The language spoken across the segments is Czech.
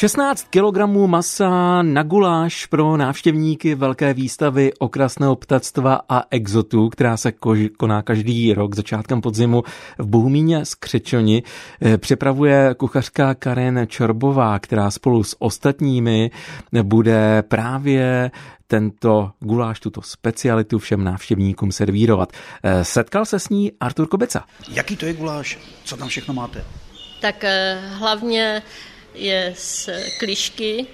16 kg masa na guláš pro návštěvníky velké výstavy okrasného ptactva a exotu, která se koná každý rok začátkem podzimu v Bohumíně z Křečoni. Eh, připravuje kuchařka Karen Čorbová, která spolu s ostatními bude právě tento guláš, tuto specialitu všem návštěvníkům servírovat. Eh, setkal se s ní Artur Kobeca. Jaký to je guláš? Co tam všechno máte? Tak eh, hlavně je z klišky,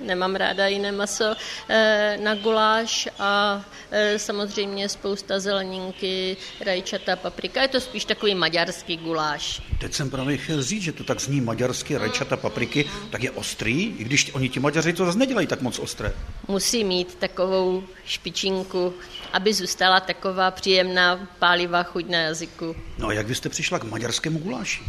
nemám ráda jiné maso, eh, na guláš a eh, samozřejmě spousta zeleninky, rajčata, paprika. Je to spíš takový maďarský guláš. Teď jsem právě chtěl říct, že to tak zní maďarsky, rajčata, papriky, tak je ostrý, i když oni ti Maďaři to zase nedělají tak moc ostré. Musí mít takovou špičinku, aby zůstala taková příjemná pálivá chuť na jazyku. No a jak vy jste přišla k maďarskému guláši?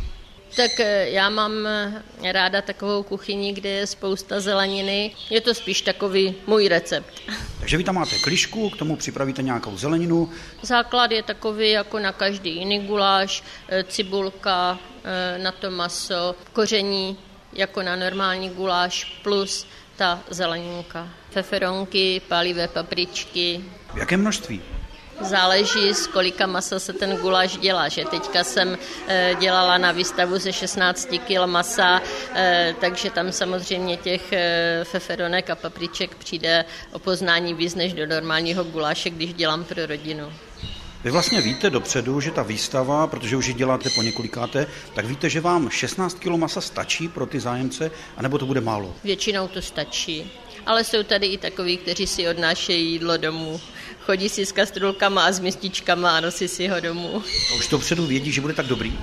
Tak eh, já mám eh, ráda takovou kuchyni, kde je spousta zeleniny. Je to spíš takový můj recept. Takže vy tam máte klišku, k tomu připravíte nějakou zeleninu. Základ je takový jako na každý jiný guláš, eh, cibulka, na to maso, koření jako na normální guláš plus ta zeleninka. Feferonky, palivé papričky. V jakém množství? Záleží, z kolika masa se ten guláš dělá. Že teďka jsem eh, dělala na výstavu ze 16 kg masa, eh, takže tam samozřejmě těch eh, feferonek a papriček přijde o poznání víc než do normálního guláše, když dělám pro rodinu. Vy vlastně víte dopředu, že ta výstava, protože už ji děláte po několikáté, tak víte, že vám 16 kg masa stačí pro ty zájemce, anebo to bude málo? Většinou to stačí ale jsou tady i takoví, kteří si odnášejí jídlo domů. Chodí si s kastrulkama a s mističkama a nosí si ho domů. A už to předu vědí, že bude tak dobrý?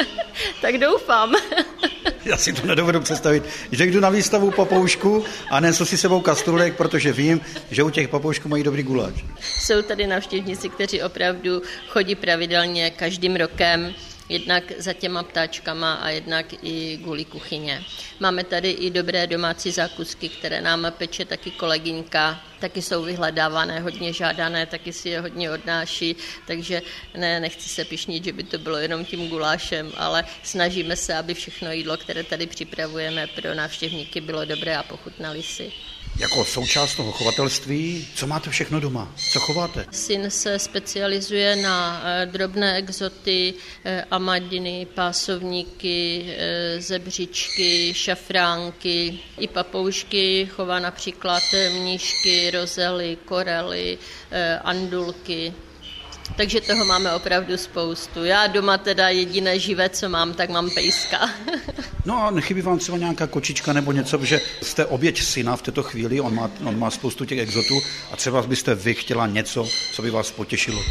tak doufám. Já si to nedovedu představit, že jdu na výstavu papoušku a nesu si sebou kastrulek, protože vím, že u těch papoušků mají dobrý guláč. Jsou tady navštěvníci, kteří opravdu chodí pravidelně každým rokem jednak za těma ptáčkama a jednak i kvůli kuchyně. Máme tady i dobré domácí zákusky, které nám peče taky kolegyňka, taky jsou vyhledávané, hodně žádané, taky si je hodně odnáší, takže ne, nechci se pišnit, že by to bylo jenom tím gulášem, ale snažíme se, aby všechno jídlo, které tady připravujeme pro návštěvníky, bylo dobré a pochutnali si. Jako součást toho chovatelství, co máte všechno doma? Co chováte? Syn se specializuje na eh, drobné exoty, eh, amadiny, pásovníky, eh, zebřičky, šafránky, i papoušky, chová například mníšky, rozely, korely, andulky, takže toho máme opravdu spoustu. Já doma teda jediné živé, co mám, tak mám pejska. no a nechybí vám třeba nějaká kočička nebo něco, že jste oběť syna v této chvíli, on má, on má spoustu těch exotů a třeba byste vy chtěla něco, co by vás potěšilo.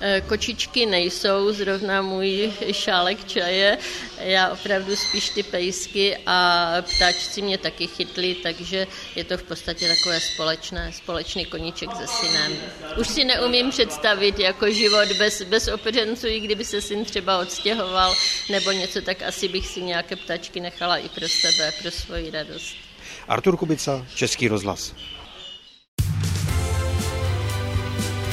Eh, kočičky nejsou zrovna můj šálek čaje. Já opravdu spíš ty pejsky a ptáčci mě taky chytli, takže je to v podstatě takové společné, společný koníček se synem. Už si neumím představit jako život bez, bez opeřenců, i kdyby se syn třeba odstěhoval nebo něco, tak asi bych si nějaké ptačky nechala i pro sebe, pro svoji radost. Artur Kubica, Český rozhlas.